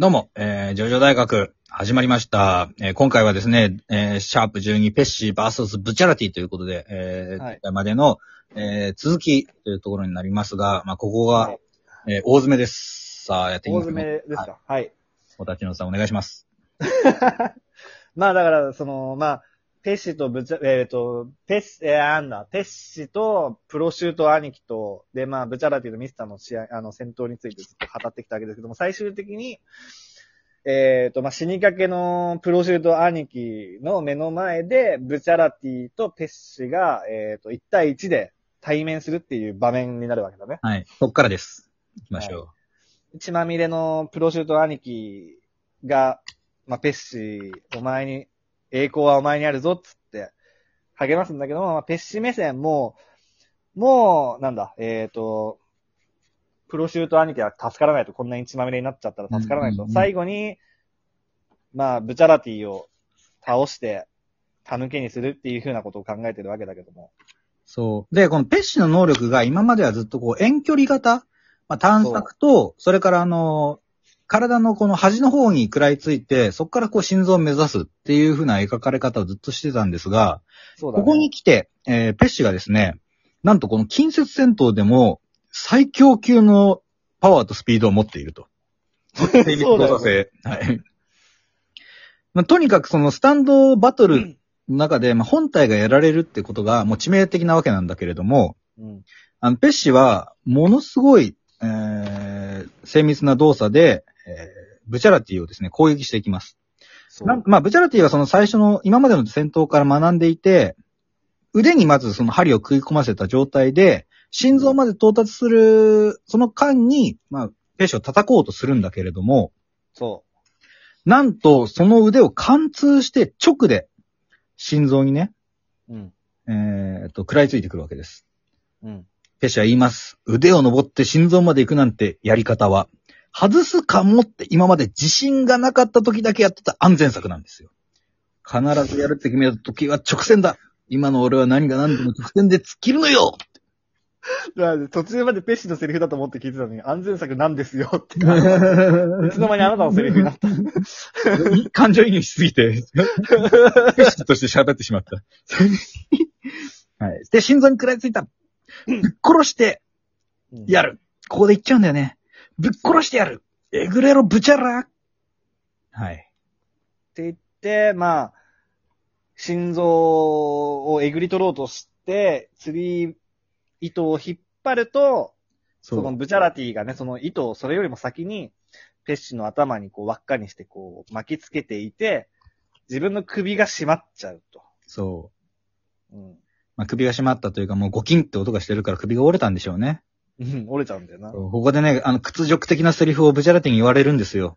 どうも、えー、ジョジョ大学、始まりました。えー今回はですね、えー、シャープ12ペッシー VS ブチャラティということで、えー、はいまでの、えー、続きというところになりますが、まあ、ここが、はいえー、大詰めです。さあ、やっていき大ましょう詰めですか。はい。お立ちのさんお願いします。まあだから、その、まあ、ペッシとブチャ、えっ、と、ペッシ、えー、なんだ、ペッシとプロシュート兄貴と、で、まあ、ブチャラティとミスターの試合、あの、戦闘についてずっと語ってきたわけですけども、最終的に、えっ、と、まあ、死にかけのプロシュート兄貴の目の前で、ブチャラティとペッシが、えっ、と、1対1で対面するっていう場面になるわけだね。はい。そっからです。行きましょ血まみれのプロシュート兄貴が、まあ、ペッシー、お前に、栄光はお前にあるぞっつって、励ますんだけども、まあ、ペッシ目線も、もう、なんだ、えっ、と、プロシュート兄貴は助からないと、こんなに血まみれになっちゃったら助からないと。うんうんうん最後に、まあ、ブチャラティを倒して、手抜けにするっていう風なことを考えてるわけだけども。う。そう。で、このペッシの能力が今まではずっとこう遠距離型、まあ、探索と、それからあの、体のこの端の方に食らいついて、そこからこう心臓を目指すっていう風な描かれ方をずっとしてたんですが、そうだね。ここに来て、えーペッシがですね、なんとこの近接戦闘でも最強級のパワーとスピードを持っていると。精密動作性。はい。まあ、とにかくそのスタンドバトルの中で、まあ、本体がやられるってことがもう致命的なわけなんだけれども、うん。あの、ペッシは、ものすごい、えー精密な動作で、えーブチャラティをですね、攻撃していきます。なんまあ、ブチャラティはその最初の、今までの戦闘から学んでいて、腕にまずその針を食い込ませた状態で、心臓まで到達する、その間に、まあ、ペッシを叩こうとするんだけれども、そなんと、その腕を貫通して直で、心臓にね、う。うん。えーっと、食らいついてくるわけです。うん。ペッシは言います。腕を登って心臓まで行くなんてやり方は、外すかもって今まで自信がなかった時だけやってた安全策なんですよ。必ずやるって決めた時は直線だ。今の俺は何が何でも直線で突っ切るのよ途中までペッシのセリフだと思って聞いてたのに、安全策なんですよって。いつの間にあなたのセリフになった。感情移入しすぎて、ペッシとして喋ってしまった。はい。で、心臓に食らいついた。殺してやる。ここで言っちゃうんだよね。ぶっ殺してやる。えぐれろ、ブチャラはい。って言って、まあ、心臓をえぐり取ろうとして、釣り糸を引っ張ると、そのブチャラティがね、その糸をそれよりも先に、ペッシの頭にこう輪っかにしてこう巻きつけていて、自分の首が締まっちゃうと。そう。うん。まあ、首が締まったというか、もうゴキンって音がしてるから首が折れたんでしょうね。うん、折れちゃうんだよな。ここでね、あの、屈辱的なセリフをブチャラティに言われるんですよ。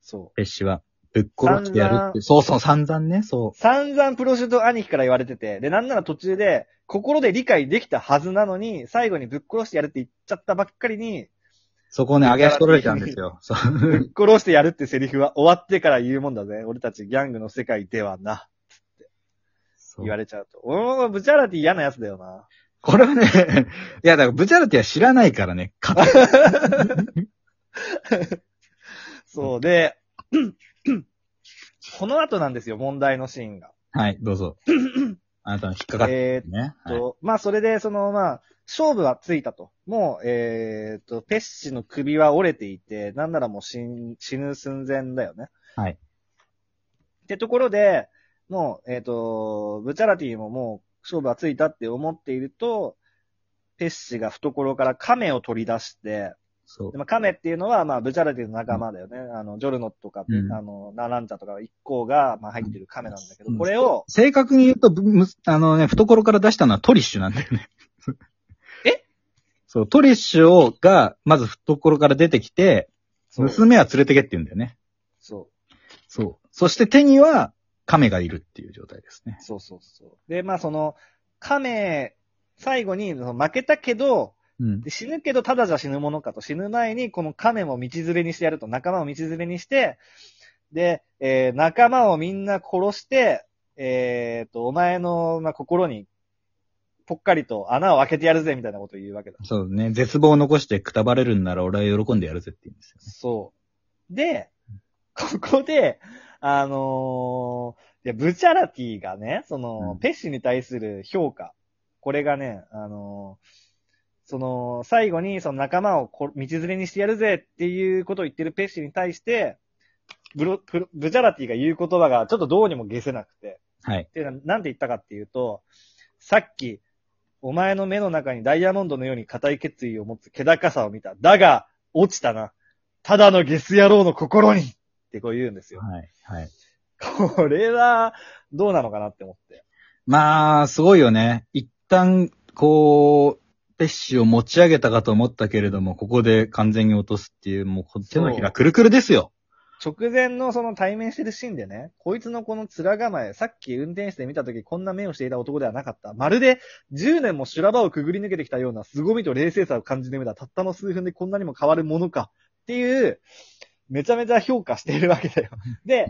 そペッシは。ぶっ殺してやるって。そうそう、散々ね、そう。散々プロシュート兄貴から言われてて、で、なんなら途中で、心で理解できたはずなのに、最後にぶっ殺してやるって言っちゃったばっかりに、そこをね、上げ足取られたんですよ。そう。ぶっ殺してやるってセリフは終わってから言うもんだぜ。俺たちギャングの世界ではな。言われれちゃうと。俺もブチャラティ嫌なやつだよな。これはね、いや、だからブチャラティは知らないからね、勝て そうで、この後なんですよ、問題のシーンが。はい、どうぞ。あなたの引っかかってえるね。はいーっと、まあ、それで、その、まあ、勝負はついたと。もう、えーっと、ペッシの首は折れていて、なんならもう死ん死ぬ寸前だよね。はい。ってところで、もう、えーっと、ブチャラティももう勝負はついたって思っていると、ペッシが懐から亀を取り出して、そうで。まあ、亀っていうのは、まあ、ブチャラティの仲間だよね。あの、ジョルノとか、うんあの、ナランチャとか一行が、まあ、入ってる亀なんだけど、うんこれを、正確に言うと、あのね、懐から出したのはトリッシュなんだよね。え？そう、トリッシュを、が、まず懐から出てきて、娘は連れてけって言うんだよね。そそう。そして手には、亀がいるっていう状態ですねう、。そうそうそう。で、まあ、その、亀、最後に負けたけど、うん。で死ぬけどただじゃ死ぬものかと。死ぬ前にこの亀も道連れにしてやると。仲間を道連れにして、で、えー仲間をみんな殺して、えーと、お前の、まあ、心に、ぽっかりと穴を開けてやるぜ、みたいなことを言うわけだ。そうね。絶望を残してくたばれるんなら俺は喜んでやるぜって言うんですよね。そで、ここで、あのーいや、ブチャラティがね、その、うんペッシに対する評価。これがね、あのーその、最後にその仲間をこ道連れにしてやるぜっていうことを言ってるペッシに対して、ブロ、プロブチャラティが言う言葉がちょっとどうにも消せなくて。はい。っていうのは、なんて言ったかっていうと、さっき、お前の目の中にダイヤモンドのように固い決意を持つ気高さを見た。だが、落ちたな。ただのゲス野郎の心にってこう言うんですよ。はい。はい。これは、どうなのかなって思って。まあ、すごいよね。一旦、こう、ペッシを持ち上げたかと思ったけれども、ここで完全に落とすっていう、もうこ手のひらくるくるですよ。直前のその対面してるシーンでね、こいつのこの面構え、さっき運転手で見た時こんな目をしていた男ではなかった。まるで10年も修羅場をくぐり抜けてきたような凄みと冷静さを感じてみた。たったの数分でこんなにも変わるものか。っていう、めちゃめちゃ評価しているわけだよ。で、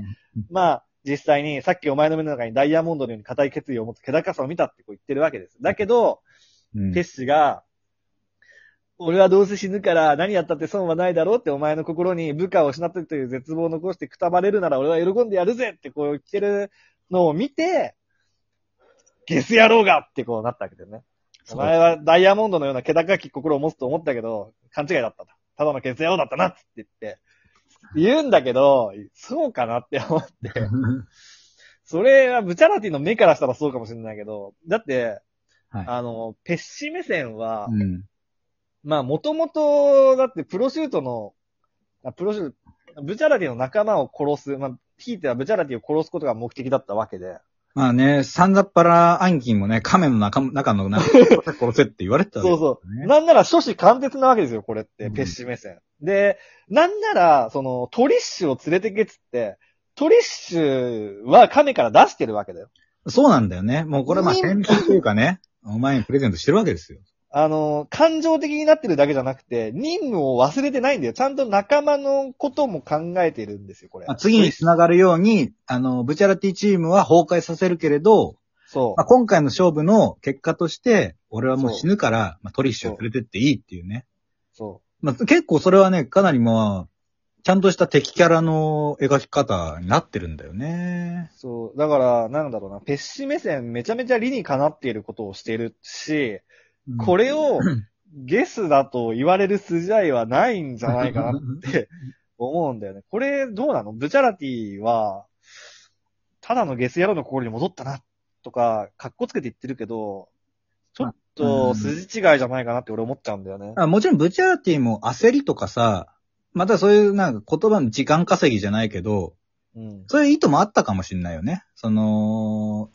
まあ、実際にさっきお前の目の中にダイヤモンドのように固い決意を持つ気高さを見たってこう言ってるわけです。だけど、うんテッシが、俺はどうせ死ぬから何やったって損はないだろうってお前の心に部下を失ってるという絶望を残してくたばれるなら俺は喜んでやるぜってこう言ってるのを見て、ゲス野郎がってこうなったわけだよね。お前はダイヤモンドのような気高き心を持つと思ったけど、勘違いだったと。ただのゲス野郎だったなって言って、言うんだけど、そうかなって思って。それはブチャラティの目からしたらそうかもしれないけど、だって、はいあの、ペッシ目線は、うん。まあ、もともと、だって、プロシュートの、あプロシュート、ブチャラティの仲間を殺す、まあ、ひいてはブチャラティを殺すことが目的だったわけで。まあね、サンダッパラ暗金もね、亀の中中の中、殺せって言われてたわけそうそねう。なんなら、諸子貫徹なわけですよ、これって、うんペッシ目線。で、なんなら、その、トリッシュを連れてけっつって、トリッシュは亀から出してるわけだよ。そうなんだよね。もうこれはまあ、うん戦争というかね、お前にプレゼントしてるわけですよ。あの、感情的になってるだけじゃなくて、任務を忘れてないんだよ。ちゃんと仲間のことも考えてるんですよ、これ。まあ、次に繋がるように、あの、ブチャラティチームは崩壊させるけれど、そうまあ、。今回の勝負の結果として、俺はもう死ぬから、まあ、トリッシュを連れてっていいっていうね。そまあ、結構それはね、かなりまあ、ちゃんとした敵キャラの描き方になってるんだよねう。。そう。だから、なんだろうな、ペッシ目線めちゃめちゃ理にかなっていることをしてるし、これをゲスだと言われる筋合いはないんじゃないかなって思うんだよね。これどうなの？ブチャラティは、ただのゲス野郎の心に戻ったな、とか、格好つけて言ってるけど、ちょっと筋違いじゃないかなって俺思っちゃうんだよね。あもちろんブチャラティも焦りとかさ、またそういうなんか言葉の時間稼ぎじゃないけど、うん。そういう意図もあったかもしれないよね。その、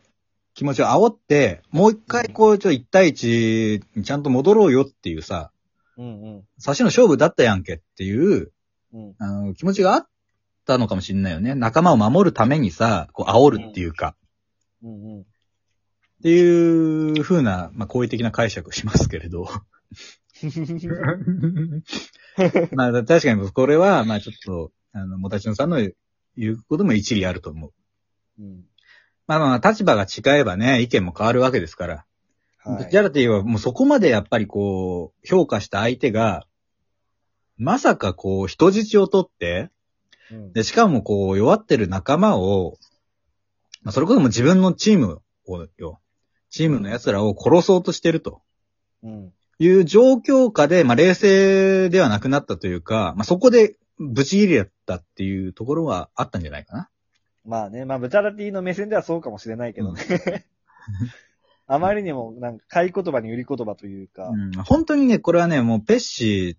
気持ちを煽って、もう一回こう、ちょ、一対一にちゃんと戻ろうよっていうさ、うんうん。差しの勝負だったやんけっていう、うん。あの、気持ちがあったのかもしれないよね。仲間を守るためにさ、こう、煽るっていうか、うんうん。っていう風な、まあ、好意的な解釈をしますけれど。まあ、確かにこれは、まあ、ちょっと、あの、もたちのさんの言うことも一理あると思う。うん。まあまあ、立場が違えばね、意見も変わるわけですから。はいジャラティはもうそこまでやっぱりこう、評価した相手が、まさかこう、人質を取って、うんで、しかもこう、弱ってる仲間を、まあ、それこそもう自分のチームをよ、チームの奴らを殺そうとしてるとうん。いう状況下で、まあ、冷静ではなくなったというか、まあ、そこで、ブチ切れだったっていうところはあったんじゃないかな。まあね、まあ、ブチャラティの目線ではそうかもしれないけどね。あまりにも、なんか、買い言葉に売り言葉というか、うん、本当にね、これはね、もうペッシ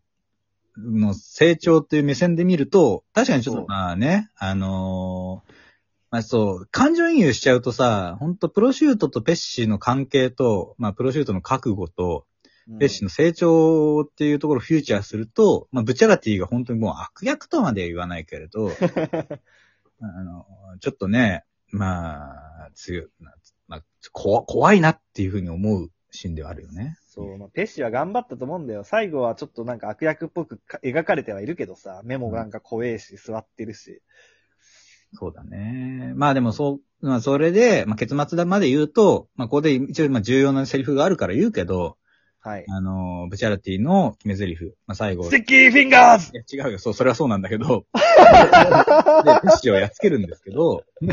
の成長っていう目線で見ると、確かにちょっとまあね、あのーまあそう、感情移入しちゃうとさ、本当プロシュートとペッシの関係と、まあプロシュートの覚悟と、うん。ペッシの成長っていうところをフューチャーすると、まあブチャラティが本当にもう悪役とまでは言わないけれど、あの、ちょっとね、まあ、強い、なまあ、怖怖いなっていうふうに思うシーンではあるよね。そう、まあ、ペッシは頑張ったと思うんだよ。最後はちょっとなんか悪役っぽくか描かれてはいるけどさ、目もなんか怖えし、座ってるし。そうだね。まあでもそう、まあそれで、まあ結末まで言うと、まあここで一応まあ重要なセリフがあるから言うけど、はい。あの、ブチャラティの決め台詞、まあ、最後。スティッキー・フィンガーズいや、違うよ。そう、それはそうなんだけど。で、ペッシをやっつけるんですけど、フ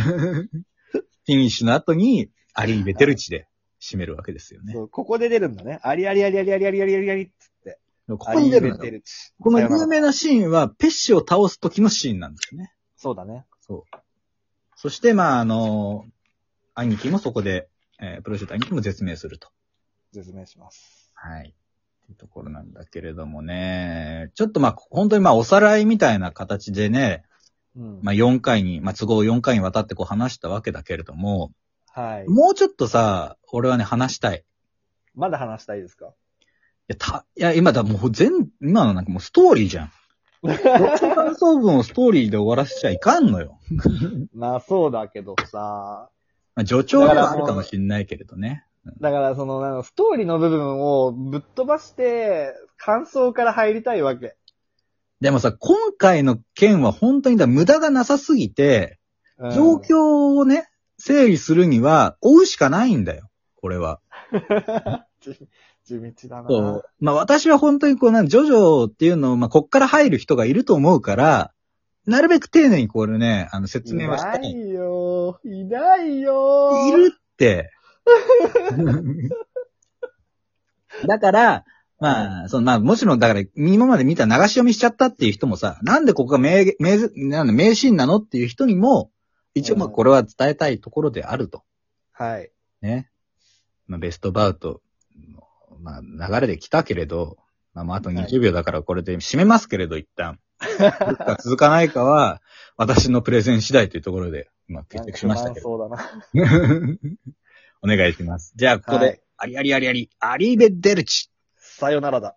ィニッシュの後に、 Arrivederci で締めるわけですよね。そうここで出るんだね。ありありありありありありありありありっつって。ここに出るんだこの有名なシーンは、ペッシを倒す時のシーンなんですね。そうだね。そう。そして、まあ、あの、兄貴もそこで、えープロシュート兄貴も絶命すると。説明します。はい。っていうところなんだけれどもね、ちょっとまあ、本当にまあ、おさらいみたいな形でね、うん。まあ、4回に、まあ、都合4回にわたってこう話したわけだけれども、はい。もうちょっとさ、俺はね、話したい。まだ話したいですか？いや、た、いや、今だ、もう全、今のなんかもうストーリーじゃん。感想文をストーリーで終わらせちゃいかんのよ。まあそうだけどさ。まあ、助長ではあるかもしんないけれどね。だからその、なんかストーリーの部分をぶっ飛ばして、感想から入りたいわけ。でもさ、今回の件は本当にだ無駄がなさすぎて、うん状況をね、整理するには、追うしかないんだよ。これは。地地道だな。そう。まあ私は本当にこうなん、ジョジョっていうのを、まあこっから入る人がいると思うから、なるべく丁寧にこれね、あの説明はした。いないいよ。いないよ。いるって。だから、まあ、その、まあ、もちろん、だから、今まで見た流し読みしちゃったっていう人もさ、なんでここが名、名、なんだ、名シーンなのっていう人にも、一応まあ、うんこれは伝えたいところであると。はい。ね。まあ、ベストバウトの、まあ、流れで来たけれど、まあ、まあ、あと20秒だからこれで締めますけれど、一旦。続くか続かないかは、私のプレゼン次第というところで、まあ、決着しましたけど。そうだな。お願いします。じゃあ、ここで、はいありありありあり、アリーベデルチ。さよならだ。